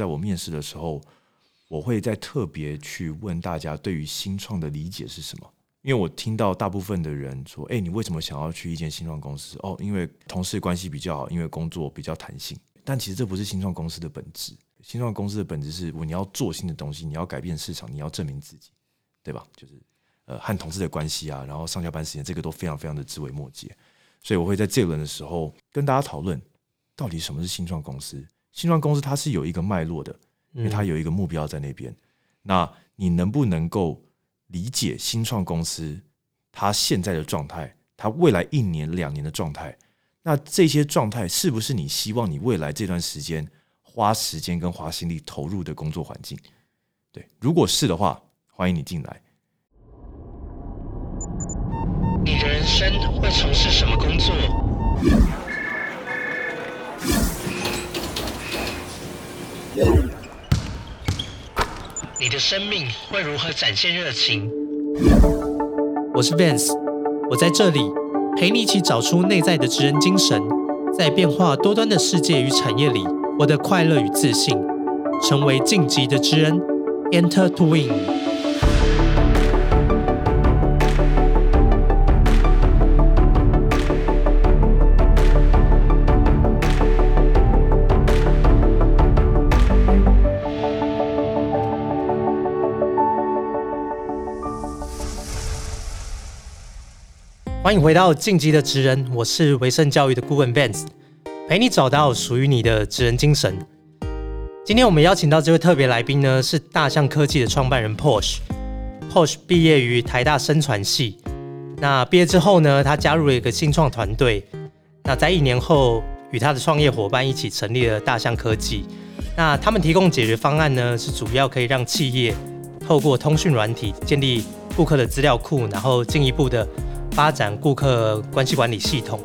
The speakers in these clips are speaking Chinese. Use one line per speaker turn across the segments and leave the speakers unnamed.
在我面试的时候，我会再特别去问大家对于新创的理解是什么。因为我听到大部分的人说：“哎，你为什么想要去一间新创公司？”哦，因为同事关系比较好，因为工作比较弹性。但其实这不是新创公司的本质。新创公司的本质是，你要做新的东西，你要改变市场，你要证明自己，对吧？就是呃，和同事的关系啊，然后上下班时间，这个都非常非常的枝微末节。所以我会在这轮的时候跟大家讨论，到底什么是新创公司？新创公司它是有一个脉络的，因为它有一个目标在那边。那你能不能够？理解新创公司它现在的状态，它未来一年两年的状态，那这些状态是不是你希望你未来这段时间花时间跟花心力投入的工作环境？对，如果是的话，欢迎你进来。
你的人生会从事什么工作？你的生命会如何展现热情？
我是 Vance，我在这里陪你一起找出内在的知恩精神，在变化多端的世界与产业里，获得快乐与自信，成为晋级的知恩，Enter to Win。欢迎回到晋级的职人，我是维盛教育的顾问 Vance，陪你找到属于你的职人精神。今天我们邀请到这位特别来宾呢，是大象科技的创办人 Porsche。Porsche 毕业于台大生传系，那毕业之后呢，他加入了一个新创团队。那在一年后，与他的创业伙伴一起成立了大象科技。那他们提供解决方案呢，是主要可以让企业透过通讯软体建立顾客的资料库，然后进一步的。发展顾客关系管理系统。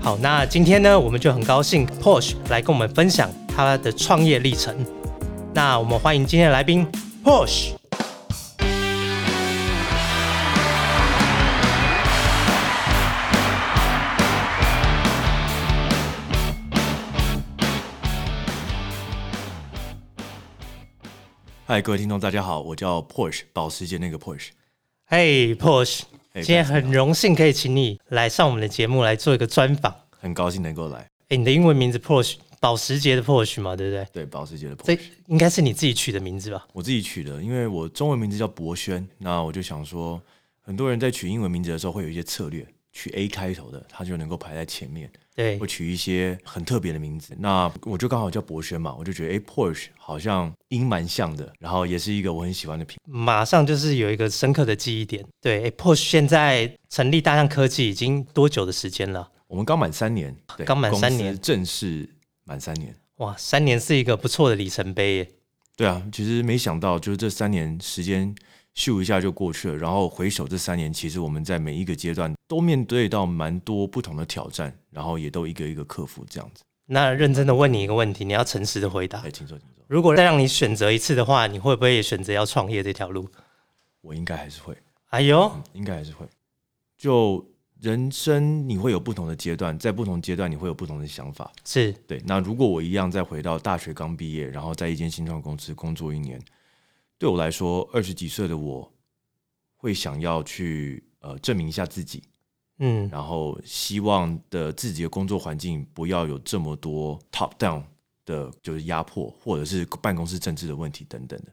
好，那今天呢，我们就很高兴 Porsche 来跟我们分享他的创业历程。那我们欢迎今天的来宾 Porsche。
嗨，各位听众，大家好，我叫 Porsche，保时捷那个 Porsche。
嘿，Porsche。今天很荣幸可以请你来上我们的节目来做一个专访，
很高兴能够来。
哎，你的英文名字 Porsche，保时捷的 Porsche 嘛，对不对？
对，保时捷的 Porsche，
这应该是你自己取的名字吧？
我自己取的，因为我中文名字叫博轩，那我就想说，很多人在取英文名字的时候会有一些策略，取 A 开头的，它就能够排在前面。
对，
会取一些很特别的名字。那我就刚好叫博轩嘛，我就觉得哎，Porsche 好像音蛮像的，然后也是一个我很喜欢的品。
马上就是有一个深刻的记忆点。对，Porsche 现在成立大象科技已经多久的时间了？
我们刚满三年，
刚满三年，
正式满三年。
哇，三年是一个不错的里程碑耶。
对啊，其实没想到，就是这三年时间。咻一下就过去了，然后回首这三年，其实我们在每一个阶段都面对到蛮多不同的挑战，然后也都一个一个克服这样子。
那认真的问你一个问题，你要诚实的回答。
哎，请说，请说。
如果再让你选择一次的话，你会不会也选择要创业这条路？
我应该还是会。
哎呦，
应该还是会。就人生你会有不同的阶段，在不同阶段你会有不同的想法。
是
对。那如果我一样再回到大学刚毕业，然后在一间新创公司工作一年。对我来说，二十几岁的我会想要去呃证明一下自己，嗯，然后希望的自己的工作环境不要有这么多 top down 的，就是压迫或者是办公室政治的问题等等的，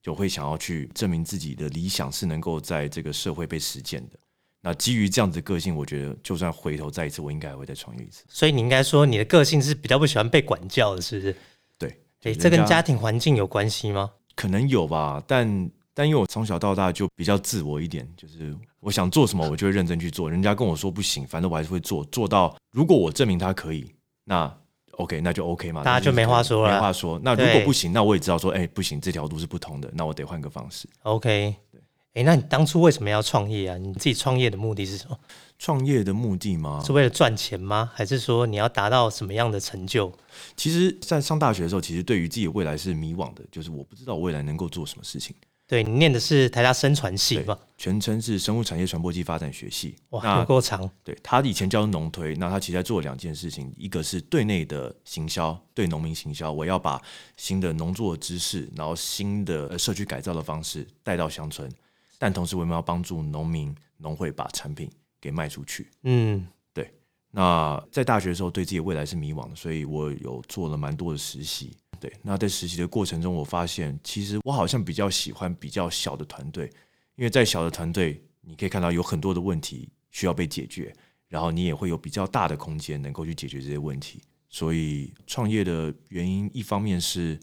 就会想要去证明自己的理想是能够在这个社会被实践的。那基于这样子的个性，我觉得就算回头再一次，我应该还会再创业一次。
所以你应该说，你的个性是比较不喜欢被管教的，是不是？
对，
对，这跟家庭环境有关系吗？
可能有吧，但但因为我从小到大就比较自我一点，就是我想做什么，我就会认真去做。人家跟我说不行，反正我还是会做。做到如果我证明他可以，那 OK，那就 OK 嘛，
大家就没话说了。
没话说。那如果不行，那我也知道说，哎，不行，这条路是不同的，那我得换个方式。
OK，对。哎，那你当初为什么要创业啊？你自己创业的目的是什么？
创业的目的吗？
是为了赚钱吗？还是说你要达到什么样的成就？
其实，在上大学的时候，其实对于自己的未来是迷惘的，就是我不知道未来能够做什么事情。
对你念的是台大生传系
对
嘛？
全称是生物产业传播暨发展学系。
哇，
那
有够长。
对他以前叫农推，那他其实在做两件事情，一个是对内的行销，对农民行销，我要把新的农作知识，然后新的呃社区改造的方式带到乡村，但同时我们要帮助农民农会把产品给卖出去。
嗯，对
那在大学的时候，对自己的未来是迷惘的，所以我有做了蛮多的实习。对，那在实习的过程中，我发现其实我好像比较喜欢比较小的团队，因为在小的团队，你可以看到有很多的问题需要被解决，然后你也会有比较大的空间能够去解决这些问题。所以创业的原因，一方面是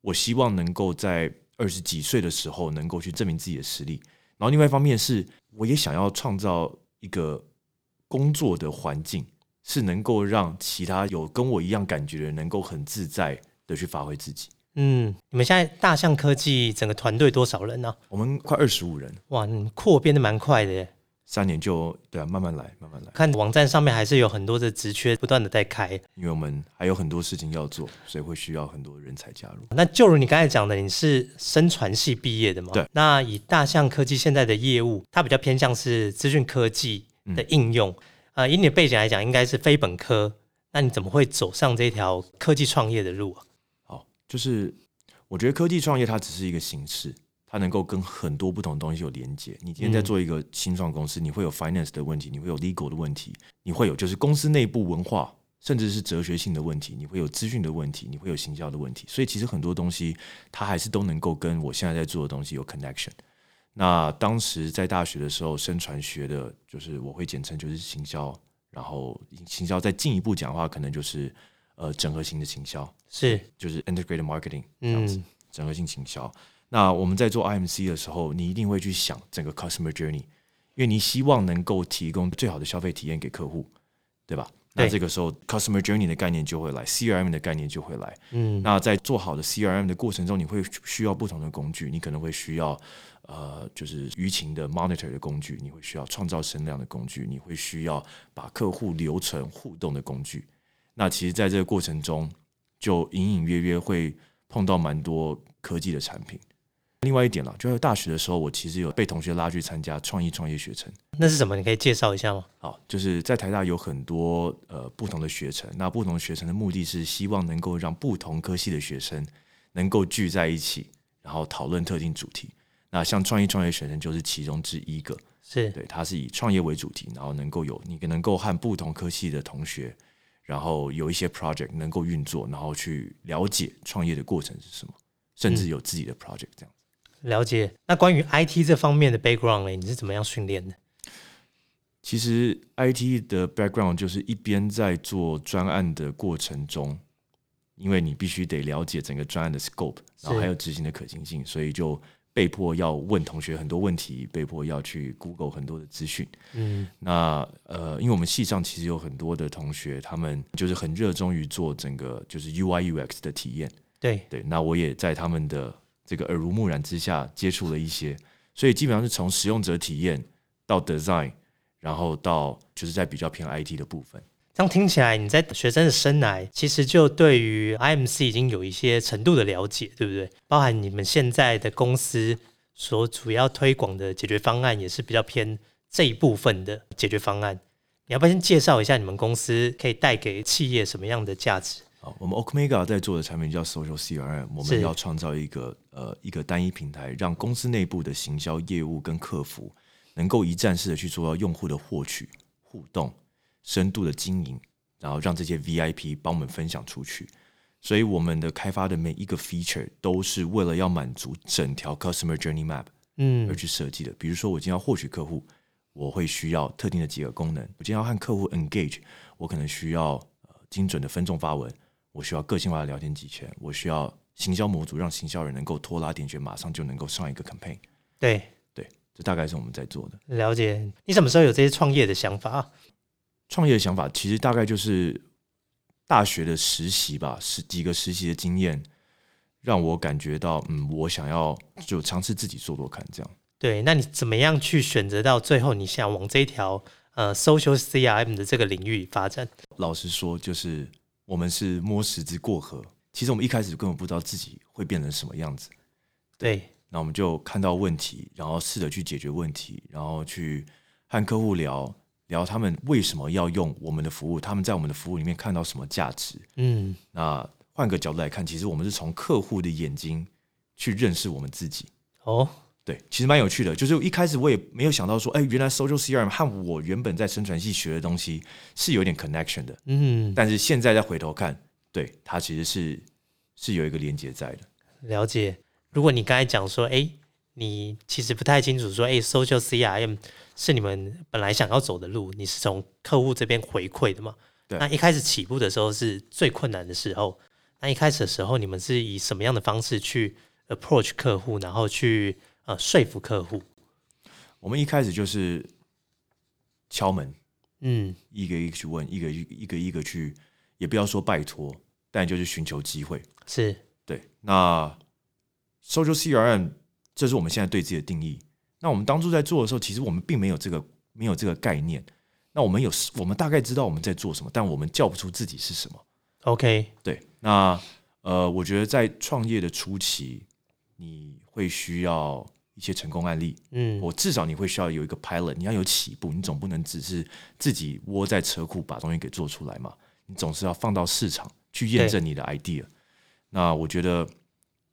我希望能够在二十几岁的时候能够去证明自己的实力，然后另外一方面是我也想要创造一个工作的环境，是能够让其他有跟我一样感觉的人能够很自在的去发挥自己。
嗯，你们现在大象科技整个团队多少人呢、
我们快二十五人，
哇，你们扩编的蛮快的耶！
三年就对啊，慢慢来，慢慢来，
看网站上面还是有很多的职缺不断的在开。
因为我们还有很多事情要做，所以会需要很多人才加入。
那就如你刚才讲的，你是生传系毕业的嘛？
对。
那以大象科技现在的业务，它比较偏向是资讯科技的应用。呃，以你的背景来讲，应该是非本科。那你怎么会走上这条科技创业的路啊？
好，就是我觉得科技创业它只是一个形式，它能够跟很多不同的东西有连接。你今天在做一个新创公司，你会有 finance 的问题，你会有 legal 的问题，你会有就是公司内部文化，甚至是哲学性的问题，你会有资讯的问题，你会有行销的问题。所以其实很多东西它还是都能够跟我现在在做的东西有 connection。那当时在大学的时候，生传学的就是我会简称就是行销，然后行销再进一步讲的话，可能就是呃整合型的行销。
是，
就是 integrated marketing 这样子，
嗯，
整合性行销。那我们在做 IMC 的时候，你一定会去想整个 customer journey，因为你希望能够提供最好的消费体验给客户，对吧？那这个时候 customer journey 的概念就会来，CRM 的概念就会来。
嗯，
那在做好的 CRM 的过程中，你会需要不同的工具，你可能会需要呃，就是舆情的 monitor 的工具，你会需要创造声量的工具，你会需要把客户流程互动的工具。那其实，在这个过程中，就隐隐约约会碰到蛮多科技的产品。另外一点啦，就在大学的时候，我其实有被同学拉去参加创意创业学程。
那是什么？你可以介绍一下吗？
好，就是在台大有很多呃不同的学程，那不同学程的目的是希望能够让不同科系的学生能够聚在一起，然后讨论特定主题。那像创意创业学程就是其中之一个，
是，
对，它是以创业为主题，然后能够有你能够和不同科系的同学，然后有一些 project 能够运作，然后去了解创业的过程是什么，甚至有自己的 project 这样。
了解。那关于 IT 这方面的 background 呢？你是怎么样训练的？
其实 IT 的 background 就是一边在做专案的过程中，因为你必须得了解整个专案的 scope，然后还有执行的可行性，所以就被迫要问同学很多问题，被迫要去 Google 很多的资讯。
嗯，
那呃，因为我们系上其实有很多的同学，他们就是很热衷于做整个就是 UI UX 的体验。
对，
对，那我也在他们的这个耳濡目染之下接触了一些，所以基本上是从使用者体验到 design，然后到就是在比较偏 IT 的部分。
这样听起来，你在学生的生来其实就对于 IMC 已经有一些程度的了解，对不对？包含你们现在的公司所主要推广的解决方案，也是比较偏这一部分的解决方案。你要不要先介绍一下你们公司可以带给企业什么样的价值？
好，我们 Okmega 在做的产品叫 Social CRM，我们要创造一个呃一个单一平台，让公司内部的行销业务跟客服能够一站式的去做到用户的获取、互动、深度的经营，然后让这些 VIP 帮我们分享出去。所以我们的开发的每一个 feature 都是为了要满足整条 customer journey map
嗯
而，去设计的。比如说，我今天要获取客户，我会需要特定的几个功能；我今天要和客户 engage，我可能需要呃精准的分众发文，我需要个性化的聊天集权，我需要行销模组，让行销人能够拖拉点选，马上就能够上一个 campaign。
对，
对，这大概是我们在做的
了解。你什么时候有这些创业的想法啊？
创业的想法。其实大概就是大学的实习吧，十几个实习的经验，让我感觉到，嗯，我想要就尝试自己做做看，这样。
对，那你怎么样去选择到最后你想往这一条呃 social CRM 的这个领域发展？
老实说，就是我们是摸石子过河。其实我们一开始根本不知道自己会变成什么样子。
对，
那我们就看到问题，然后试着去解决问题，然后去和客户聊聊他们为什么要用我们的服务，他们在我们的服务里面看到什么价值。
嗯，
那换个角度来看，其实我们是从客户的眼睛去认识我们自己。
哦，
对，其实蛮有趣的。就是一开始我也没有想到说，哎，原来 social CRM 和我原本在生传系学的东西是有点 connection 的。
嗯，
但是现在再回头看，对它其实是是有一个连接在的。
了解。如果你刚才讲说，哎，你其实不太清楚说，哎，social CRM 是你们本来想要走的路，你是从客户这边回馈的嘛？
对
那一开始起步的时候是最困难的时候，那一开始的时候，你们是以什么样的方式去 approach 客户，然后去呃说服客户？
我们一开始就是敲门，
嗯
一个一个去问，一个一个一个去，也不要说拜托，但就是寻求机会。
是
对，那 social CRM 这是我们现在对自己的定义。那我们当初在做的时候，其实我们并没有这个没有这个概念。那我们有我们大概知道我们在做什么，但我们叫不出自己是什么。
OK，
对，那呃，我觉得在创业的初期，你会需要一些成功案例，
嗯
我至少你会需要有一个 pilot，你要有起步，你总不能只是自己窝在车库把东西给做出来嘛，你总是要放到市场去验证你的 idea。那我觉得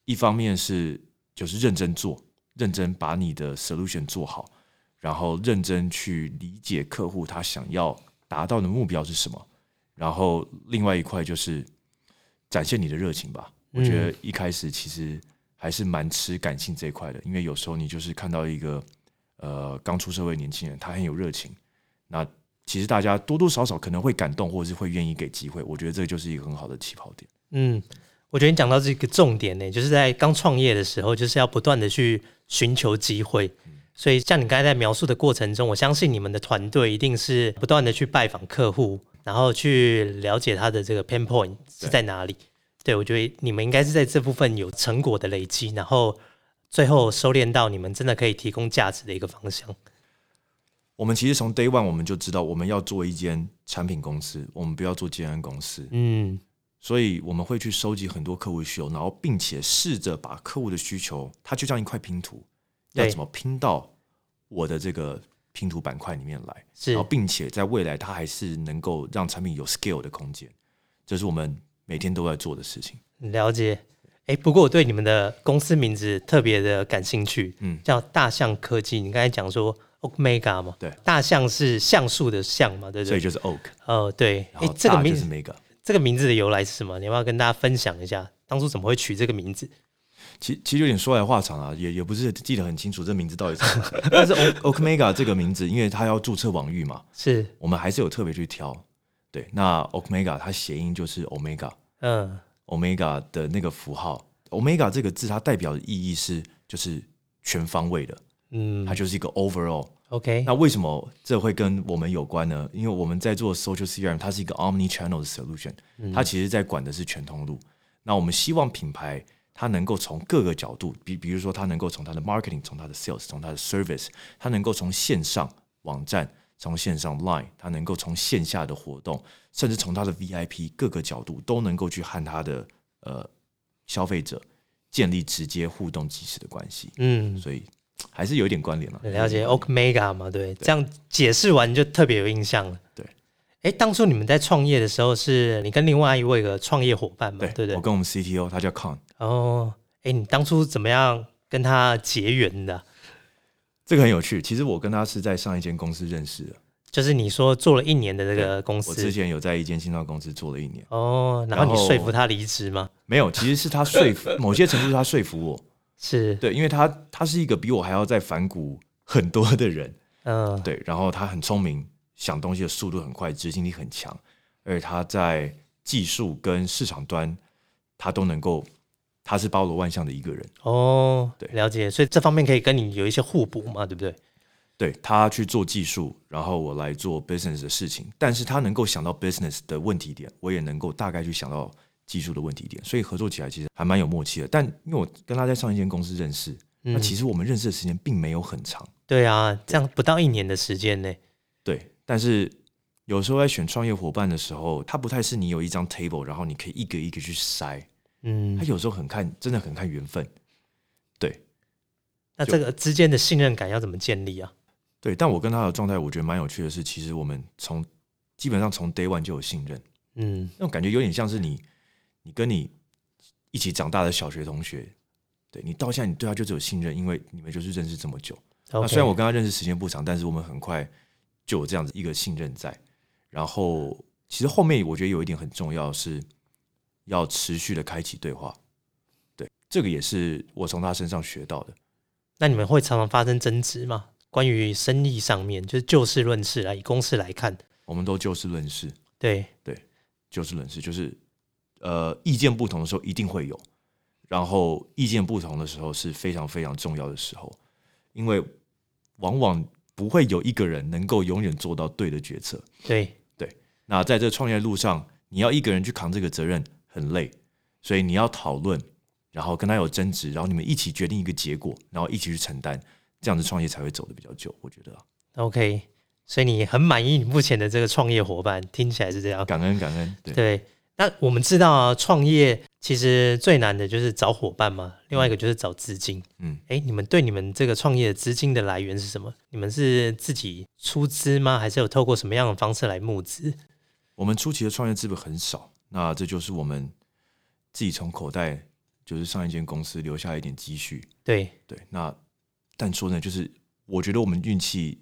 一方面是就是认真做，认真把你的 solution 做好，然后认真去理解客户他想要达到的目标是什么，然后另外一块就是展现你的热情吧。我觉得一开始其实还是蛮吃感性这一块的，因为有时候你就是看到一个呃刚出社会的年轻人，他很有热情，那其实大家多多少少可能会感动，或者是会愿意给机会。我觉得这就是一个很好的起跑点。
嗯，我觉得你讲到这个重点呢，就是在刚创业的时候，就是要不断的去寻求机会。所以像你刚才在描述的过程中，我相信你们的团队一定是不断的去拜访客户，然后去了解他的这个 pain point 是在哪里。对我觉得你们应该是在这部分有成果的累积，然后最后收敛到你们真的可以提供价值的一个方向。
我们其实从 day one 我们就知道我们要做一间产品公司，我们不要做建安公司。
嗯
所以我们会去收集很多客户需求，然后并且试着把客户的需求，它就像一块拼图，要怎么拼到我的这个拼图板块里面来，
是
然后并且在未来它还是能够让产品有 scale 的空间，这是我们每天都在做的事情。
了解。哎，不过我对你们的公司名字特别的感兴趣，
嗯
叫大象科技。你刚才讲说 Omega 嘛，
对
大象是橡树的橡嘛，对不对？
所以就是 Oak，
哦，对。哎这个名
大就是 Mega。
这个名字的由来是什么？你要不要跟大家分享一下？当初怎么会取这个名字？
其其实有点说来话长啊，也也不是记得很清楚这名字到底是什么。但是 Omega 这个名字，因为它要注册网域嘛，
是，
我们还是有特别去挑。对，那 Omega 它谐音就是 Omega。
嗯
omega 的那个符号，omega 这个字它代表的意义是就是全方位的，
嗯
它就是一个 overall。
，OK，
那为什么这会跟我们有关呢？因为我们在做 social CRM，它是一个 omni channel 的 solution，它其实在管的是全通路。那我们希望品牌它能够从各个角度，比比如说它能够从它的 marketing，从它的 sales，从它的 service，它能够从线上网站，从线上 line，他能够从线下的活动，甚至从他的 VIP 各个角度都能够去和他的呃消费者建立直接互动、及时的关系。
嗯，
所以还是有一点关联了。
了解 Omega 嘛，对，这样解释完就特别有印象了。
对，
哎，当初你们在创业的时候，是你跟另外一位的创业伙伴嘛，
对
对
我？跟我们 CTO 他叫 Con，
哦，哎，你当初怎么样跟他结缘的啊？
这个很有趣。其实我跟他是在上一间公司认识的。
就是你说做了一年的这个公司
我之，前有在一间新创公司做了一年，
哦，然后你说服他离职吗？
没有，其实是他说服，某些程度是他说服我。
是，
对，因为他他是一个比我还要再反骨很多的人，
嗯，
对，然后他很聪明，想东西的速度很快，执行力很强，而且他在技术跟市场端，他都能够，他是包罗万象的一个人。
哦，
对
了解，所以这方面可以跟你有一些互补嘛，对不对？
对他去做技术，然后我来做 business 的事情，但是他能够想到 business 的问题点，我也能够大概去想到技术的问题点，所以合作起来其实还蛮有默契的。但因为我跟他在上一间公司认识，那
嗯，
其实我们认识的时间并没有很长，
对啊，这样不到一年的时间呢。
对。但是有时候在选创业伙伴的时候，他不太是你有一张 table，然后你可以一个一个去筛，
嗯
他，有时候很看，真的很看缘分。对，
那这个之间的信任感要怎么建立啊？
对，但我跟他的状态，我觉得蛮有趣的是，其实我们从基本上从 day one 就有信任，
嗯，
那种感觉有点像是你你跟你一起长大的小学同学，对你到现在你对他就只有信任，因为你们就是认识这么久。那虽然我跟他认识时间不长，但是我们很快就有这样子一个信任在。然后其实后面我觉得有一点很重要是要持续的开启对话，对，这个也是我从他身上学到的。
那你们会常常发生争执吗？关于生意上面，就是就事论事来，以公事来看，
我们都就事论事，
对对，
就事论事，就是呃意见不同的时候一定会有，然后意见不同的时候是非常非常重要的时候，因为往往不会有一个人能够永远做到对的决策。
对对，
那在这创业路上，你要一个人去扛这个责任很累，所以你要讨论，然后跟他有争执，然后你们一起决定一个结果，然后一起去承担，这样子创业才会走得比较久。我觉得啊
OK，所以你很满意你目前的这个创业伙伴，听起来是这样。
感恩感恩，对，
对，那我们知道啊，创业其实最难的就是找伙伴嘛，另外一个就是找资金。
嗯，
哎，你们对你们这个创业资金的来源是什么？你们是自己出资吗？还是有透过什么样的方式来募资？
我们初期的创业资本很少，那这就是我们自己从口袋，就是上一间公司留下一点积蓄。
对，
对，那但说呢，就是我觉得我们运气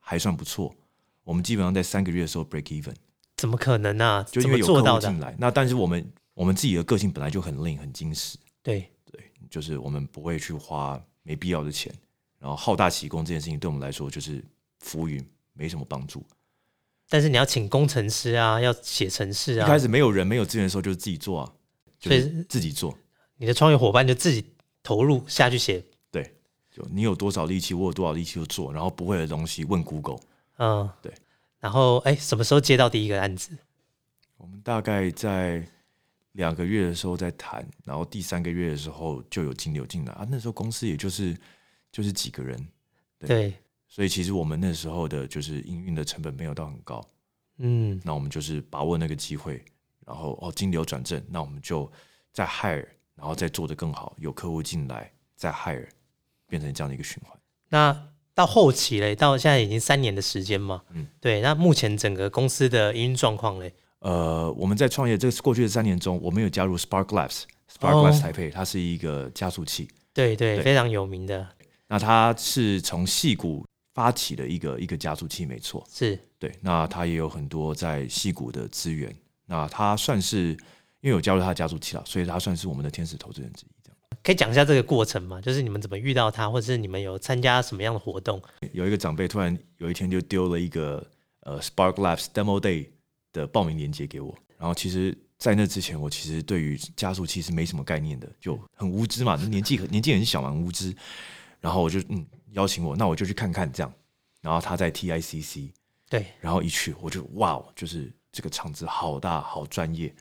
还算不错，我们基本上在三个月的时候 break even，
怎么可能啊？
就因为有客？户进来。那但是我们我们自己的个性本来就很吝很矜持，
对，
就是我们不会去花没必要的钱，然后好大喜功这件事情对我们来说就是浮云，没什么帮助。
但是你要请工程师啊，要写程式啊
一开，始没有人没有资源的时候，就是自己做啊，就是自己做。
你的创业伙伴就自己投入下去写。
对，就你有多少力气，我有多少力气就做，然后不会的东西问 Google。
嗯，
对。
然后哎，什么时候接到第一个案子？
我们大概在两个月的时候在谈，然后第三个月的时候就有金流进来啊。那时候公司也就是就是几个人，对
对，
所以其实我们那时候的就是营运的成本没有到很高。
嗯，
那我们就是把握那个机会，然后哦金流转正，那我们就再 hire，然后再做得更好，有客户进来再 hire，变成这样的一个循环。
那到后期嘞，到现在已经三年的时间嘛，
嗯
对。那目前整个公司的营运状况嘞，
呃，我们在创业这过去的三年中，我们有加入 Spark Labs。Spark
哦
Labs 台北，它是一个加速器，
对对，
对
非常有名的，
那它是从戏谷发起的一个一个加速器，没错。
是
对，那他也有很多在戏谷的资源。那他算是因为有加入他的加速器了，所以他算是我们的天使投资人之一。这样
可以讲一下这个过程吗？就是你们怎么遇到他，或者是你们有参加什么样的活动？
有一个长辈突然有一天就丢了一个呃 Spark Labs Demo Day 的报名链接给我，然后其实，在那之前，我其实对于加速器是没什么概念的，就很无知嘛，年纪很年纪很小嘛，很无知。然后我就嗯邀请我，那我就去看看这样。然后他在 TICC，
对，
然后一去我就哇哦，就是这个场子好大，好专业，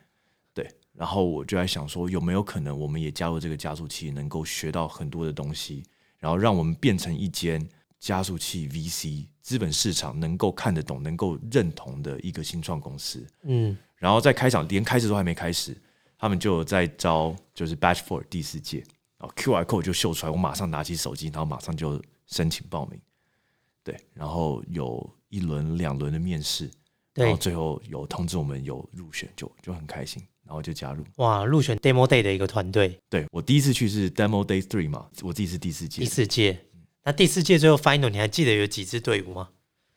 对。然后我就在想说，有没有可能我们也加入这个加速器，能够学到很多的东西，然后让我们变成一间加速器 VC 资本市场能够看得懂、能够认同的一个新创公司。
嗯，
然后在开场连开始都还没开始，他们就有在招，就是 Batch Four 第四届，然后 QR code 就秀出来，我马上拿起手机，然后马上就申请报名。对，然后有一轮、两轮的面试，然后，最后有通知我们有入选，就就很开心，然后就加入。
哇，入选 Demo Day 的一个团队，
对我第一次去是 Demo Day Three 嘛，我自己是第四届
第，四届。那第四届最后 Final，你还记得有几支队伍吗？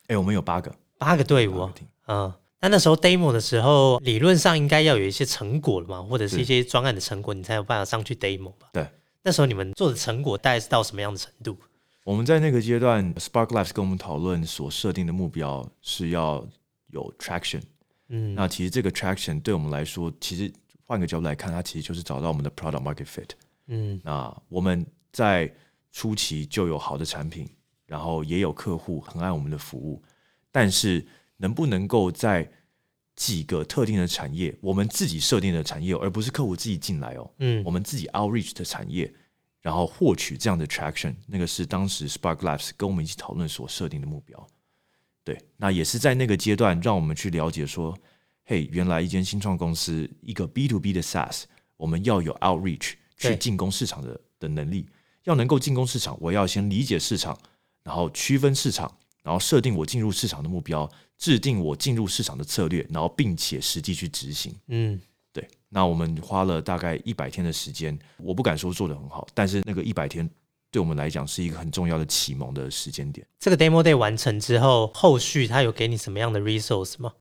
哎，我们有八个
八个队伍。嗯，那那时候 demo 的时候，理论上应该要有一些成果了嘛，或者是一些专案的成果，你才有办法上去 demo 吧？
对。
那时候你们做的成果大概是到什么样的程度？
我们在那个阶段，Spark Labs 跟我们讨论所设定的目标是要有 traction。
嗯，
那其实这个 traction 对我们来说，其实换个角度来看，它其实就是找到我们的 product market fit。
嗯，
那我们在初期就有好的产品，然后也有客户很爱我们的服务，但是能不能够在几个特定的产业，我们自己设定的产业，而不是客户自己进来哦，
嗯
我们自己 outreach 的产业，然后获取这样的 traction，那个是当时 Spark Labs 跟我们一起讨论所设定的目标。对，那也是在那个阶段，让我们去了解说，嘿，原来一间新创公司，一个 B to B 的 SaaS，我们要有 outreach 去进攻市场的的能力，要能够进攻市场，我要先理解市场，然后区分市场，然后设定我进入市场的目标，制定我进入市场的策略，然后并且实际去执行。
嗯，
对，那我们花了大概一百天的时间，我不敢说做得很好，但是那个一百天对我们来讲是一个很重要的启蒙的时间点。
这个 demo day 完成之后，后续他有给你什么样的 resource 吗？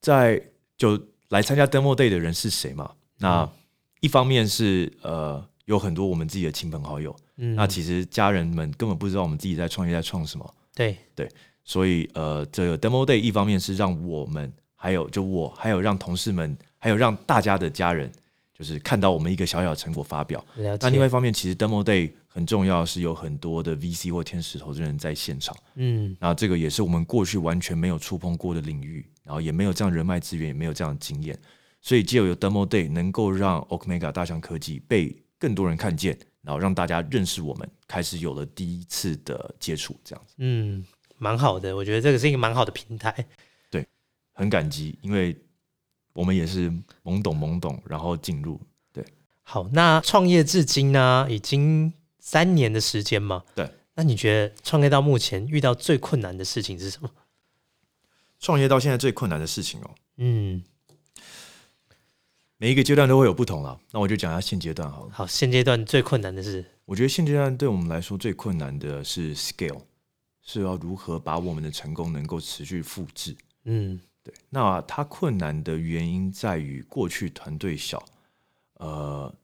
在就来参加 demo day 的人是谁嘛？那一方面是呃有很多我们自己的亲朋好友，
嗯，
那其实家人们根本不知道我们自己在创业在创什么，对
对，
所以呃这个 demo day 一方面是让我们还有就我还有让同事们还有让大家的家人就是看到我们一个小小的成果发表。那另外一方面，其实 demo day 很重要，是有很多的 VC 或天使投资人在现场。
嗯，
那这个也是我们过去完全没有触碰过的领域，然后也没有这样人脉资源，也没有这样的经验，所以借由有 demo day 能够让 Okmega 大象科技被更多人看见，然后让大家认识我们，开始有了第一次的接触，这样子
嗯，蛮好的，我觉得这个是一个蛮好的平台。
对很感激，因为我们也是懵懂懵懂，然后进入。
对好，那创业至今呢，已经三年的时间嘛。
对。
那你觉得创业到目前遇到最困难的事情是什么？
创业到现在最困难的事情哦，
嗯，
每一个阶段都会有不同了。那我就讲一下现阶段好了。
好，现阶段最困难的是，
我觉得现阶段对我们来说最困难的是 scale，是要如何把我们的成功能够持续复制。
嗯
对，那它困难的原因在于过去团队小，呃，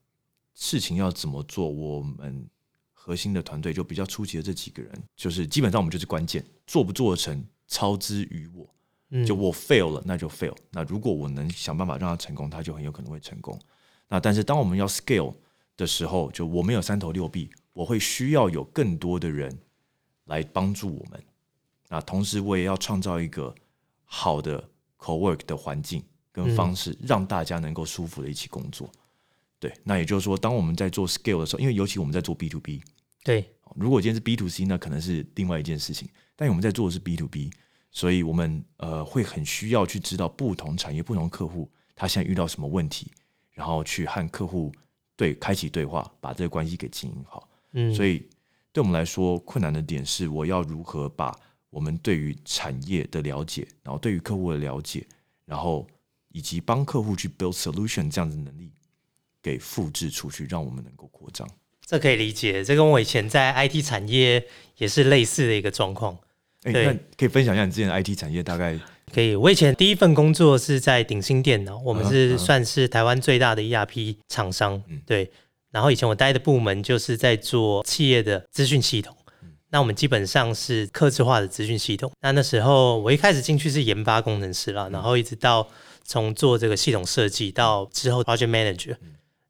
事情要怎么做，我们核心的团队就比较初级的这几个人，就是基本上我们就是关键，做不做成超之于我。
嗯，
就我 fail 了，那就 fail。那如果我能想办法让它成功，它就很有可能会成功。那但是当我们要 scale 的时候，就我没有三头六臂，我会需要有更多的人来帮助我们。那同时我也要创造一个好的 co-work 的环境跟方式，让大家能够舒服的一起工作。对，那也就是说，当我们在做 scale 的时候，因为尤其我们在做 B to B，
对，
如果今天是 B to C，那可能是另外一件事情。但我们在做的是 B to B，所以我们呃会很需要去知道不同产业、不同客户他现在遇到什么问题，然后去和客户对开启对话，把这个关系给经营好。
嗯，
所以对我们来说，困难的点是我要如何把我们对于产业的了解，然后对于客户的了解，然后以及帮客户去 build solution 这样子的能力给复制出去，让我们能够扩张。
这可以理解，这跟我以前在 IT 产业也是类似的一个状况。
哎、
对
那可以分享一下你之前的 IT 产业大概
可以，我以前第一份工作是在鼎新电脑，我们
嗯
是
嗯
算是台湾最大的 ERP 厂商，
嗯
对。然后以前我待的部门就是在做企业的资讯系统，
嗯
那我们基本上是客制化的资讯系统。那那时候我一开始进去是研发工程师
嗯
啦，然后一直到从做这个系统设计到之后 project manager。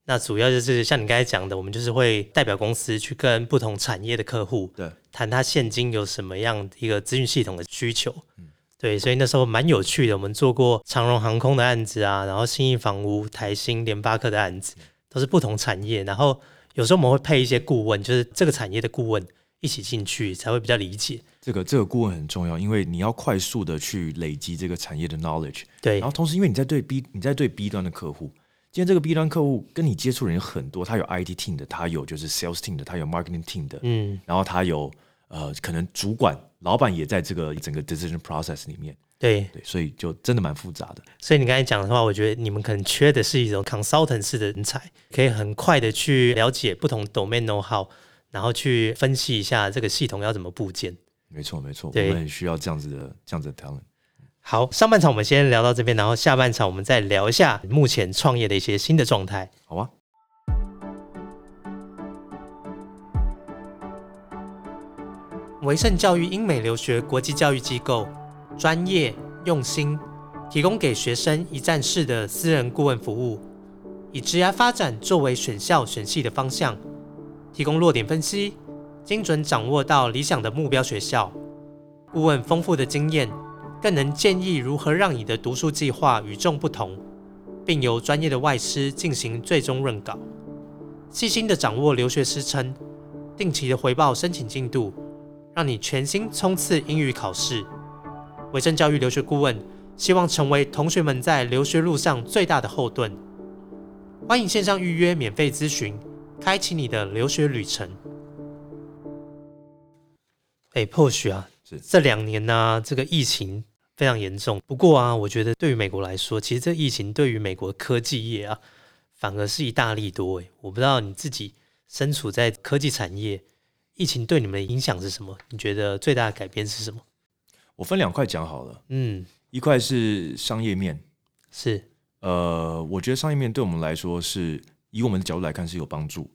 那
嗯
主要就是像你刚才讲的，我们就是会代表公司去跟不同产业的客户
对
谈他现今有什么样一个资讯系统的需求。对，所以那时候蛮有趣的。我们做过长荣航空的案子啊，然后新义房屋、台新、联发科的案子，都是不同产业。然后有时候我们会配一些顾问，就是这个产业的顾问一起进去，才会比较理解。
这个这个顾问很重要，因为你要快速的去累积这个产业的 knowledge，
对
然后同时因为你在对 B 你在对 B 端的客户，今天这个 B 端客户跟你接触的人有很多，他有 IT team 的，他有就是 sales team 的，他有 marketing team 的，
嗯，
然后他有呃可能主管、老板也在这个整个 decision process 里面，
对。
对，所以就真的蛮复杂的。
所以你刚才讲的话，我觉得你们可能缺的是一种 consultant 式的人才，可以很快的去了解不同 domain know how，然后去分析一下这个系统要怎么部件。
没错，没错，我
对
们很需要这样子的这样子的 talent。
好，上半场我们先聊到这边，然后下半场我们再聊一下目前创业的一些新的状态。
好啊，
维盛教育英美留学国际教育机构，专业用心，提供给学生一站式的私人顾问服务，以职涯发展作为选校选系的方向，提供落点分析，精准掌握到理想的目标学校。顾问丰富的经验，更能建议如何让你的读书计划与众不同，并由专业的外师进行最终润稿，细心的掌握留学师称，定期的回报申请进度。让你全心冲刺英语考试。维正教育留学顾问希望成为同学们在留学路上最大的后盾。欢迎线上预约免费咨询，开启你的留学旅程。哎，或许啊，
是
这两年呢、这个疫情非常严重。不过啊，我觉得对于美国来说，其实这疫情对于美国科技业啊，反而是一大利多。哎，我不知道你自己身处在科技产业，疫情对你们的影响是什么？你觉得最大的改变是什么？
我分两块讲好了，
嗯，
一块是商业面，
是，
呃，我觉得商业面对我们来说是以我们的角度来看是有帮助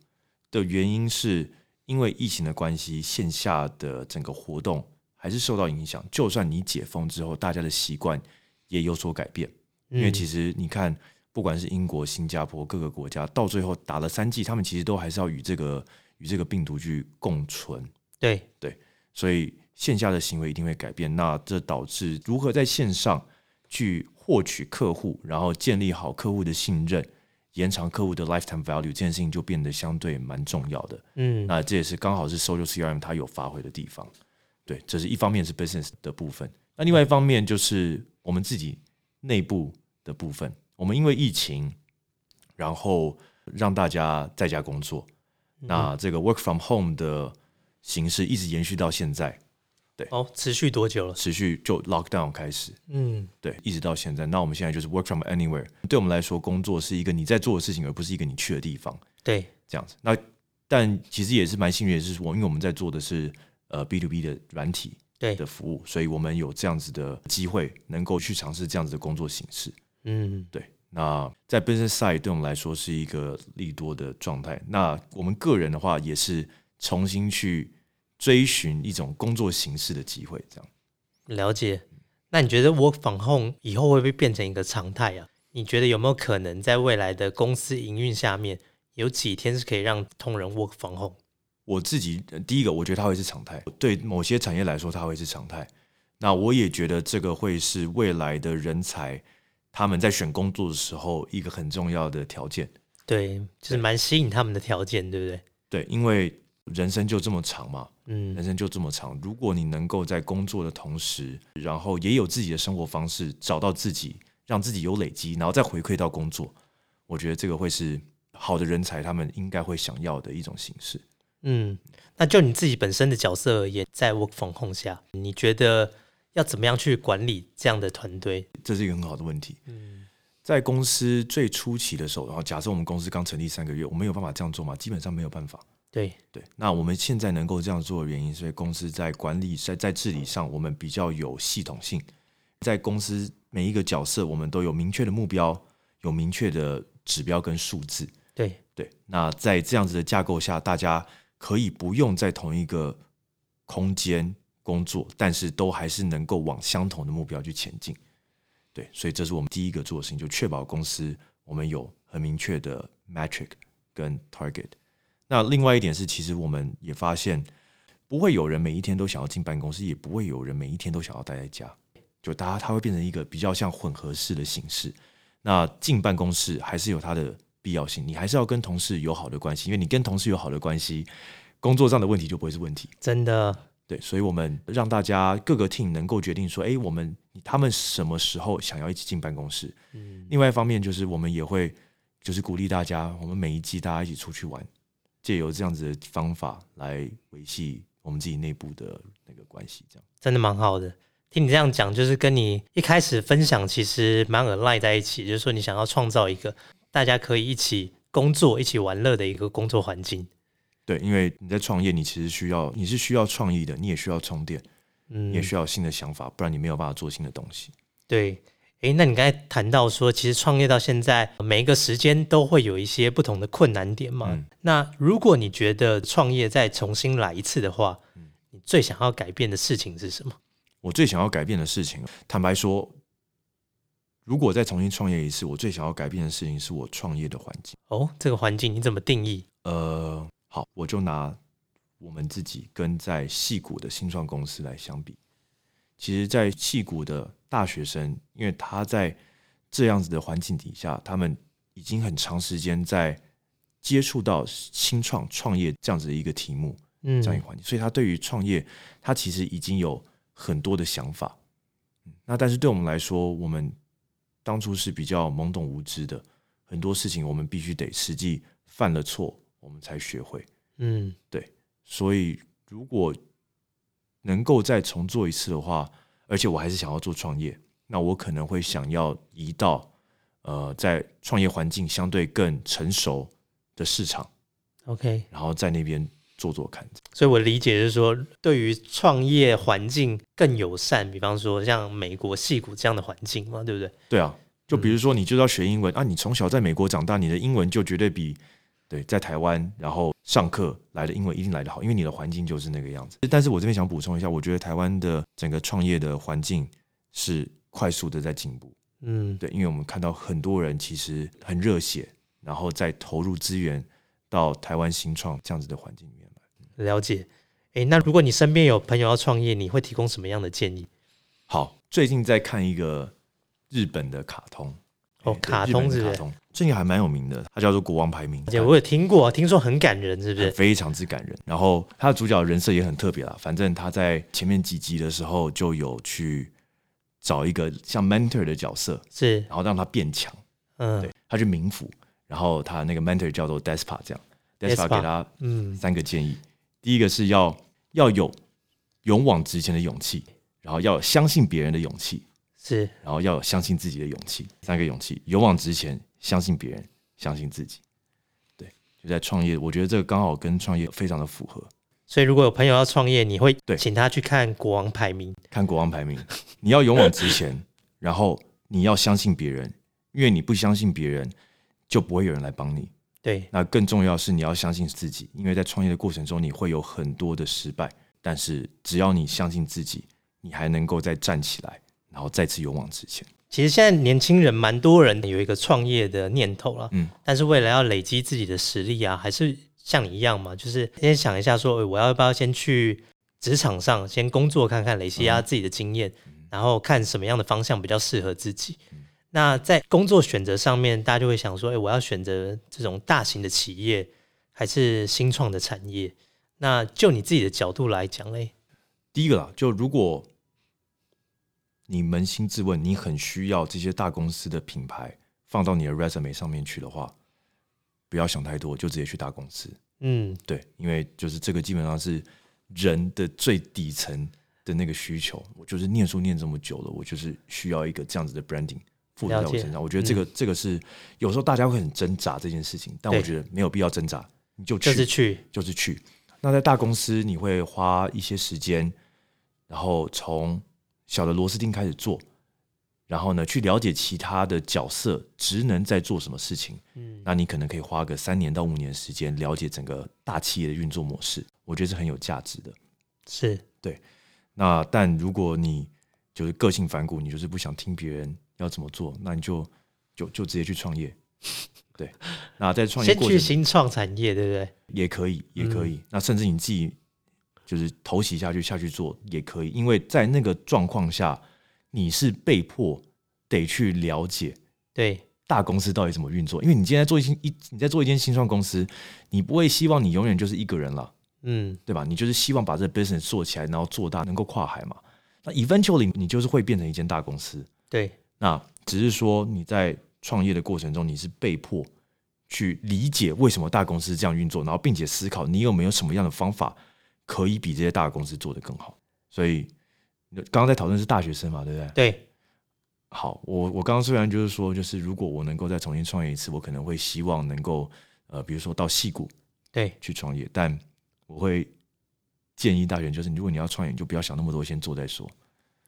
的原因，是因为疫情的关系，线下的整个活动还是受到影响。就算你解封之后，大家的习惯也有所改变，因为其
实
实你看，不管是英国、新加坡各个国家，到最后打了三剂，他们其实都还是要与这个与这个病毒去共存。
对对，
所以线下的行为一定会改变。那这导致如何在线上去获取客户，然后建立好客户的信任，延长客户的 lifetime value，这件事情就变得相对蛮重要的。
嗯，
那这也是刚好是 social CRM 它有发挥的地方。对，这是一方面是 business 的部分，那另外一方面就是我们自己内部的部分。我们因为疫情，然后让大家在家工作，那这个 work from home 的形式一直延续到现在，
哦，持续多久了？
持续就 lockdown 开始，
嗯，
对，一直到现在。那我们现在就是 work from anywhere。对我们来说，工作是一个你在做的事情，而不是一个你去的地方。
对，
这样子。那但其实也是蛮幸运的，是我因为我们在做的是呃 B to B 的软体
对
的服务，所以我们有这样子的机会，能够去尝试这样子的工作形式。
嗯，
对，那在 business side 对我们来说是一个利多的状态。那我们个人的话，也是重新去追寻一种工作形式的机会，这样。
了解。那你觉得 work from home 以后会不会变成一个常态啊？你觉得有没有可能在未来的公司营运下面，有几天是可以让同仁 work from home？
我自己呃第一个，我觉得它会是常态，对某些产业来说，它会是常态。那我也觉得这个会是未来的人才他们在选工作的时候一个很重要的条件。
对，就是蛮吸引他们的条件，对不对？
对，因为人生就这么长嘛，
嗯
人生就这么长。如果你能够在工作的同时，然后也有自己的生活方式，找到自己，让自己有累积，然后再回馈到工作，我觉得这个会是好的人才他们应该会想要的一种形式。
嗯，那就你自己本身的角色而言，在 work from home 下，你觉得要怎么样去管理这样的团队？
这是一个很好的问题。
嗯，
在公司最初期的时候，然后假设我们公司刚成立三个月，我们有办法这样做吗？基本上没有办法。
对，
对，那我们现在能够这样做的原因，是因为公司在管理、在在治理上，我们比较有系统性，在公司每一个角色，我们都有明确的目标，有明确的指标跟数字。
对，
对，那在这样子的架构下，大家可以不用在同一个空间工作，但是都还是能够往相同的目标去前进。对，所以这是我们第一个做的事情，就确保公司我们有很明确的 metric 跟 target。那另外一点是，其实我们也发现，不会有人每一天都想要进办公室，也不会有人每一天都想要待在家。就大家它会变成一个比较像混合式的形式。那进办公室还是有它的必要性，你还是要跟同事有好的关系，因为你跟同事有好的关系，工作上的问题就不会是问题。
真的，
对，所以我们让大家各个 team 能够决定说，哎，我们他们什么时候想要一起进办公室。
嗯，
另外一方面就是我们也会就是鼓励大家，我们每一季大家一起出去玩，借由这样子的方法来维系我们自己内部的那个关系，这样。
真的蛮好的。听你这样讲，就是跟你一开始分享其实蛮 align 在一起，就是说你想要创造一个大家可以一起工作、一起玩乐的一个工作环境。
对，因为你在创业，你其实需要你是需要创意的，你也需要充电，
嗯
你也需要新的想法，不然你没有办法做新的东西。
对，诶，那你刚才谈到说，其实创业到现在，每一个时间都会有一些不同的困难点嘛。
嗯
那如果你觉得创业再重新来一次的话，
嗯
你最想要改变的事情是什么？
我最想要改变的事情，坦白说，如果再重新创业一次，我最想要改变的事情是我创业的环境。
哦，这个环境你怎么定义？
呃，好，我就拿我们自己跟在戏谷的新创公司来相比。其实，在戏谷的大学生，因为他在这样子的环境底下，他们已经很长时间在接触到新创创业这样子的一个题目，
嗯
这样一个环境，所以他对于创业，他其实已经有很多的想法。嗯那但是对我们来说，我们当初是比较懵懂无知的，很多事情我们必须得实际犯了错，我们才学会。
嗯，对
所以如果能够再重做一次的话，而且我还是想要做创业，那我可能会想要移到呃，在创业环境相对更成熟的市场
，OK，
然后在那边做做看。
所以我理解是说，对于创业环境更友善，比方说像美国戏谷这样的环境嘛，对不对？
对啊，就比如说你就要学英文、啊，你从小在美国长大，你的英文就绝对比对在台湾然后上课来的英文一定来得好，因为你的环境就是那个样子。但是我这边想补充一下，我觉得台湾的整个创业的环境是快速的在进步。
嗯，
对，因为我们看到很多人其实很热血，然后再投入资源到台湾新创这样子的环境里面来。
了解。诶，那如果你身边有朋友要创业，你会提供什么样的建议？
好，最近在看一个日本的卡通，
哦卡通是不是
的卡通，这个还蛮有名的，它叫做《国王排名
而》且我有听过，听说很感人，是不是？
非常之感人。然后它的主角人设也很特别啦，反正他在前面几集的时候就有去找一个像 mentor 的角色，
是，
然后让他变强。
嗯
对，他去冥府，然后他那个 mentor 叫做 Despa，这样
Despa
给他
嗯，
三个建议。第一个是要要有勇往直前的勇气，然后要有相信别人的勇气，
是
然后要有相信自己的勇气。三个勇气：勇往直前、相信别人、相信自己。对，就在创业，我觉得这个刚好跟创业非常的符合。
所以如果有朋友要创业，你会
对
请他去看国王排名。
看国王排名，你要勇往直前，然后你要相信别人，因为你不相信别人，就不会有人来帮你。
对，
那更重要是你要相信自己，因为在创业的过程中你会有很多的失败，但是只要你相信自己，你还能够再站起来，然后再次勇往直前。
其实现在年轻人蛮多人有一个创业的念头了，
嗯，
但是为了要累积自己的实力啊，还是像你一样嘛，就是先想一下说，诶我要不要先去职场上先工作看看，累积一下自己的经验，然后看什么样的方向比较适合自己。那在工作选择上面，大家就会想说，诶，我要选择这种大型的企业，还是新创的产业？那就你自己的角度来讲嘞，
第一个啦，就如果你扪心自问，你很需要这些大公司的品牌放到你的 resume 上面去的话，不要想太多，就直接去大公司。
嗯，
对，因为就是这个基本上是人的最底层的那个需求。我就是念书念这么久了，我就是需要一个这样子的 branding 附着在我身上。我觉得这个、这个是有时候大家会很挣扎这件事情，但我觉得没有必要挣扎，你就去
就是去，
就是去。那在大公司，你会花一些时间，然后从小的螺丝钉开始做，然后呢，去了解其他的角色职能在做什么事情。
嗯，
那你可能可以花个三年到五年时间了解整个大企业的运作模式，我觉得是很有价值的。
是对
那但如果你就是个性反骨，你就是不想听别人要怎么做，那你就就就直接去创业。对，那在创业
先去新创产业，对不对？
也可以，也可以。那甚至你自己就是投袭下去下去做也可以，因为在那个状况下，你是被迫得去了解
对，
大公司到底怎么运作。因为你今天在做一新一你在做一间新创公司，你不会希望你永远就是一个人了，
嗯，
对吧？你就是希望把这个 business 做起来，然后做大，能够跨海嘛。那 eventually 你就是会变成一间大公司。
对，
那只是说你在创业的过程中，你是被迫去理解为什么大公司这样运作，然后并且思考你有没有什么样的方法可以比这些大公司做得更好。所以刚刚在讨论是大学生嘛，对不对？
对，
好，我我刚刚虽然就是说，就是如果我能够再重新创业一次，我可能会希望能够呃，比如说到戏谷
对，
去创业，但我会建议大学生就是，如果你要创业，你就不要想那么多，先做再说。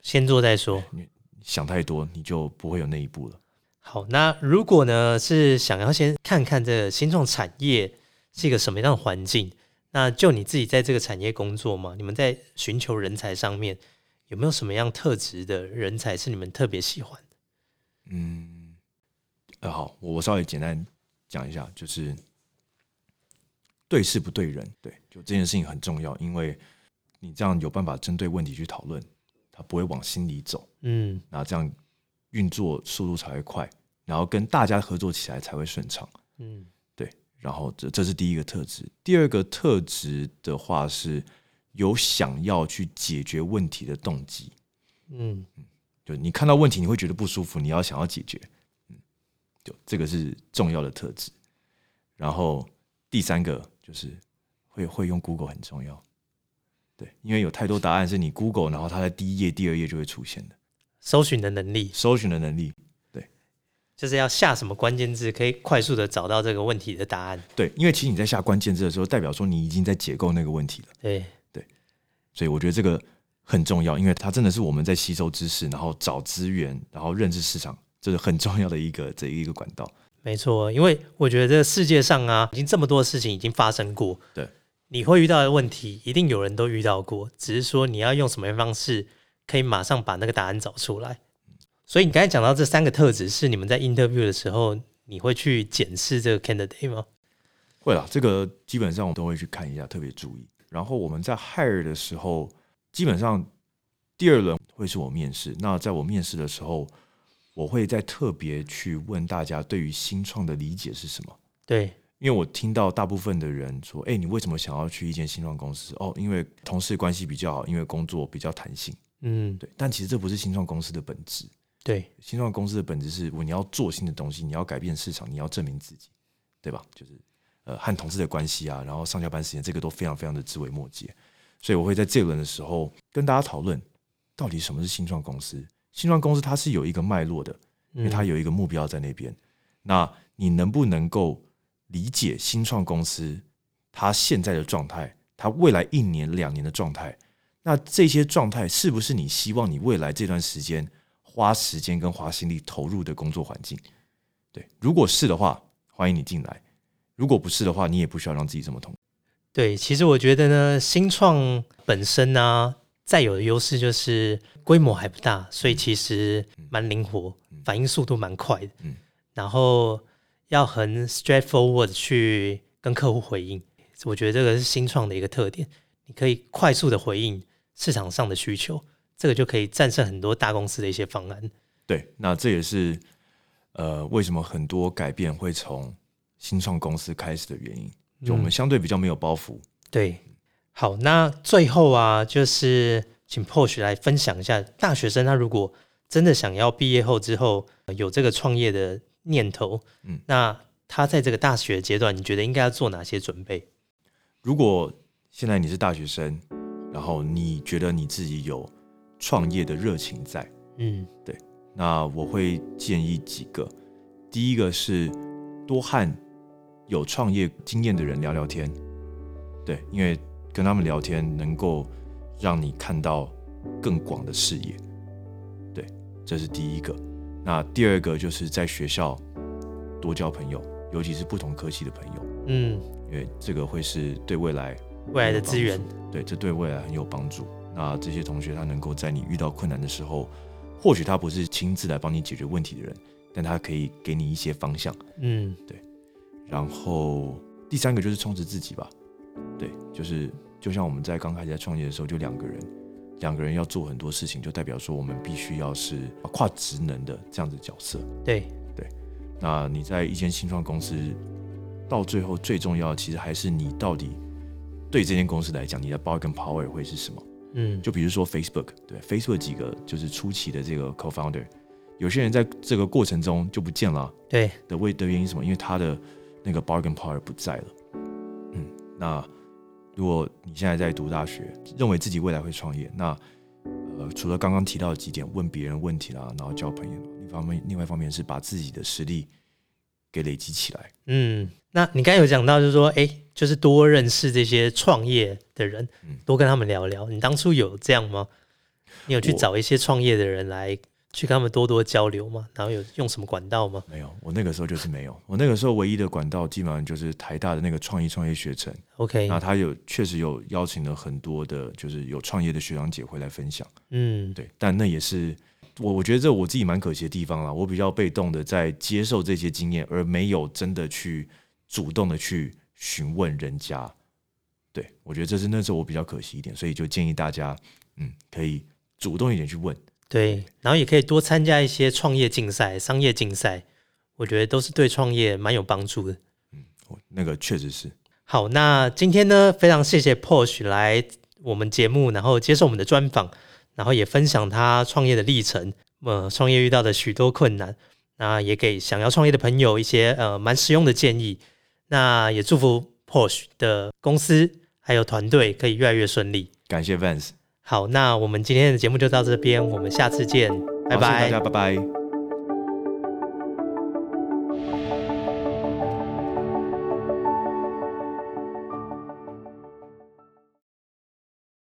先做再说。
你想太多，你就不会有那一步了。
好，那如果呢是想要先看看这个新创产业是一个什么样的环境，那就你自己在这个产业工作嘛，你们在寻求人才上面有没有什么样特质的人才是你们特别喜欢的？
嗯，呃，好，我我稍微简单讲一下，就是对事不对人，对，就这件事情很重要，因为你这样有办法针对问题去讨论，他不会往心里走，
嗯，
那这样运作速度才会快，然后跟大家合作起来才会顺畅。
嗯，
然后这这是第一个特质，第二个特质的话是有想要去解决问题的动机。
嗯，
就你看到问题，你会觉得不舒服，你要想要解决，嗯，就这个是重要的特质。然后第三个就是会会用 Google 很重要，对，因为有太多答案是你 Google，然后它在第一页、第二页就会出现的。
搜寻的能力，
搜寻的能力，
就是要下什么关键字，可以快速的找到这个问题的答案。
对，因为其实你在下关键字的时候，代表说你已经在解构那个问题了。
对对，
所以我觉得这个很重要，因为它真的是我们在吸收知识，然后找资源，然后认知市场，这是很重要的一个这一个管道。
没错，因为我觉得这个世界上啊，已经这么多的事情已经发生过。
对，
你会遇到的问题，一定有人都遇到过，只是说你要用什么样方式，可以马上把那个答案找出来。所以你刚才讲到这三个特质，是你们在 interview 的时候，你会去检视这个 candidate 吗？
会啦，这个基本上我都会去看一下，特别注意。然后我们在 hire 的时候，基本上第二轮会是我面试。那在我面试的时候，我会再特别去问大家对于新创的理解是什么。
对，
因为我听到大部分的人说：“哎、你为什么想要去一间新创公司？”哦，因为同事关系比较好，因为工作比较弹性。
嗯，
对，但其实这不是新创公司的本质。
对，
新创公司的本质是，你要做新的东西，你要改变市场，你要证明自己，对吧？就是呃和同事的关系啊，然后上下班时间，这个都非常非常的枝微末节。所以我会在这轮的时候跟大家讨论，到底什么是新创公司？新创公司它是有一个脉络的，因为它有一个目标在那边。那你能不能够理解新创公司它现在的状态，它未来一年、两年的状态？那这些状态是不是你希望你未来这段时间花时间跟花心力投入的工作环境？对，如果是的话，欢迎你进来；如果不是的话，你也不需要让自己这么痛苦。
对，其实我觉得呢，新创本身呢，再有的优势就是规模还不大，所以其实蛮灵活，反应速度蛮快的。
嗯
然后要很 straightforward 去跟客户回应，我觉得这个是新创的一个特点，你可以快速的回应市场上的需求，这个就可以战胜很多大公司的一些方案。
对，那这也是呃为什么很多改变会从新创公司开始的原因。就我们相对比较没有包袱。
对，好，那最后啊，就是请 Posh 来分享一下，大学生他如果真的想要毕业后之后呃有这个创业的念头，
嗯
那他在这个大学阶段，你觉得应该要做哪些准备？
如果现在你是大学生，然后你觉得你自己有创业的热情在，
嗯。
对那我会建议几个。第一个是多和有创业经验的人聊聊天，对，因为跟他们聊天能够让你看到更广的视野，对，这是第一个。那第二个就是在学校多交朋友，尤其是不同科系的朋友，
嗯，
因为这个会是对未来
未来的资源，
对，这对未来很有帮助。那这些同学他能够在你遇到困难的时候，或许他不是亲自来帮你解决问题的人，但他可以给你一些方向。
嗯对
然后第三个就是充实自己吧，对，就是就像我们在刚开始在创业的时候，就两个人，两个人要做很多事情，就代表说我们必须要是跨职能的这样子的角色。
对对，
那你在一间新创公司，到最后最重要的其实还是你到底对这间公司来讲，你的 bargain power 会是什么？
嗯，
就比如说 Facebook，对 Facebook 几个就是初期的这个 co-founder，有些人在这个过程中就不见了啊
对，
的为的原因是什么？因为他的那个 bargain power 不在了。嗯，那如果你现在在读大学，认为自己未来会创业，那呃，除了刚刚提到的几点，问别人问题啦，然后交朋友，另一方面，另外一方面是把自己的实力给累积起来。
嗯，那你刚才有讲到，就是说，哎，就是多认识这些创业的人
嗯，
多跟他们聊聊。你当初有这样吗？你有去找一些创业的人来去跟他们多多交流吗？然后有用什么管道吗
没有，我那个时候就是没有，我那个时候唯一的管道基本上就是台大的那个创意创业学程。
？OK，
那他有确实有邀请了很多的，就是有创业的学长姐回来分享，
嗯，
对，但那也是我我觉得这我自己蛮可惜的地方啦，我比较被动的在接受这些经验，而没有真的去主动的去询问人家，对我觉得这是那时候我比较可惜一点，所以就建议大家，嗯，可以主动一点去问，
对，然后也可以多参加一些创业竞赛、商业竞赛，我觉得都是对创业蛮有帮助的。
我那个确实是，
好，那今天呢，非常谢谢 Porsche 来我们节目，然后接受我们的专访，然后也分享他创业的历程，呃，创业遇到的许多困难，那也给想要创业的朋友一些呃蛮实用的建议。那也祝福 Posh 的公司还有团队可以越来越顺利。
感谢 Vance，
好，那我们今天的节目就到这边，我们下次见，拜拜
谢谢大家，拜拜。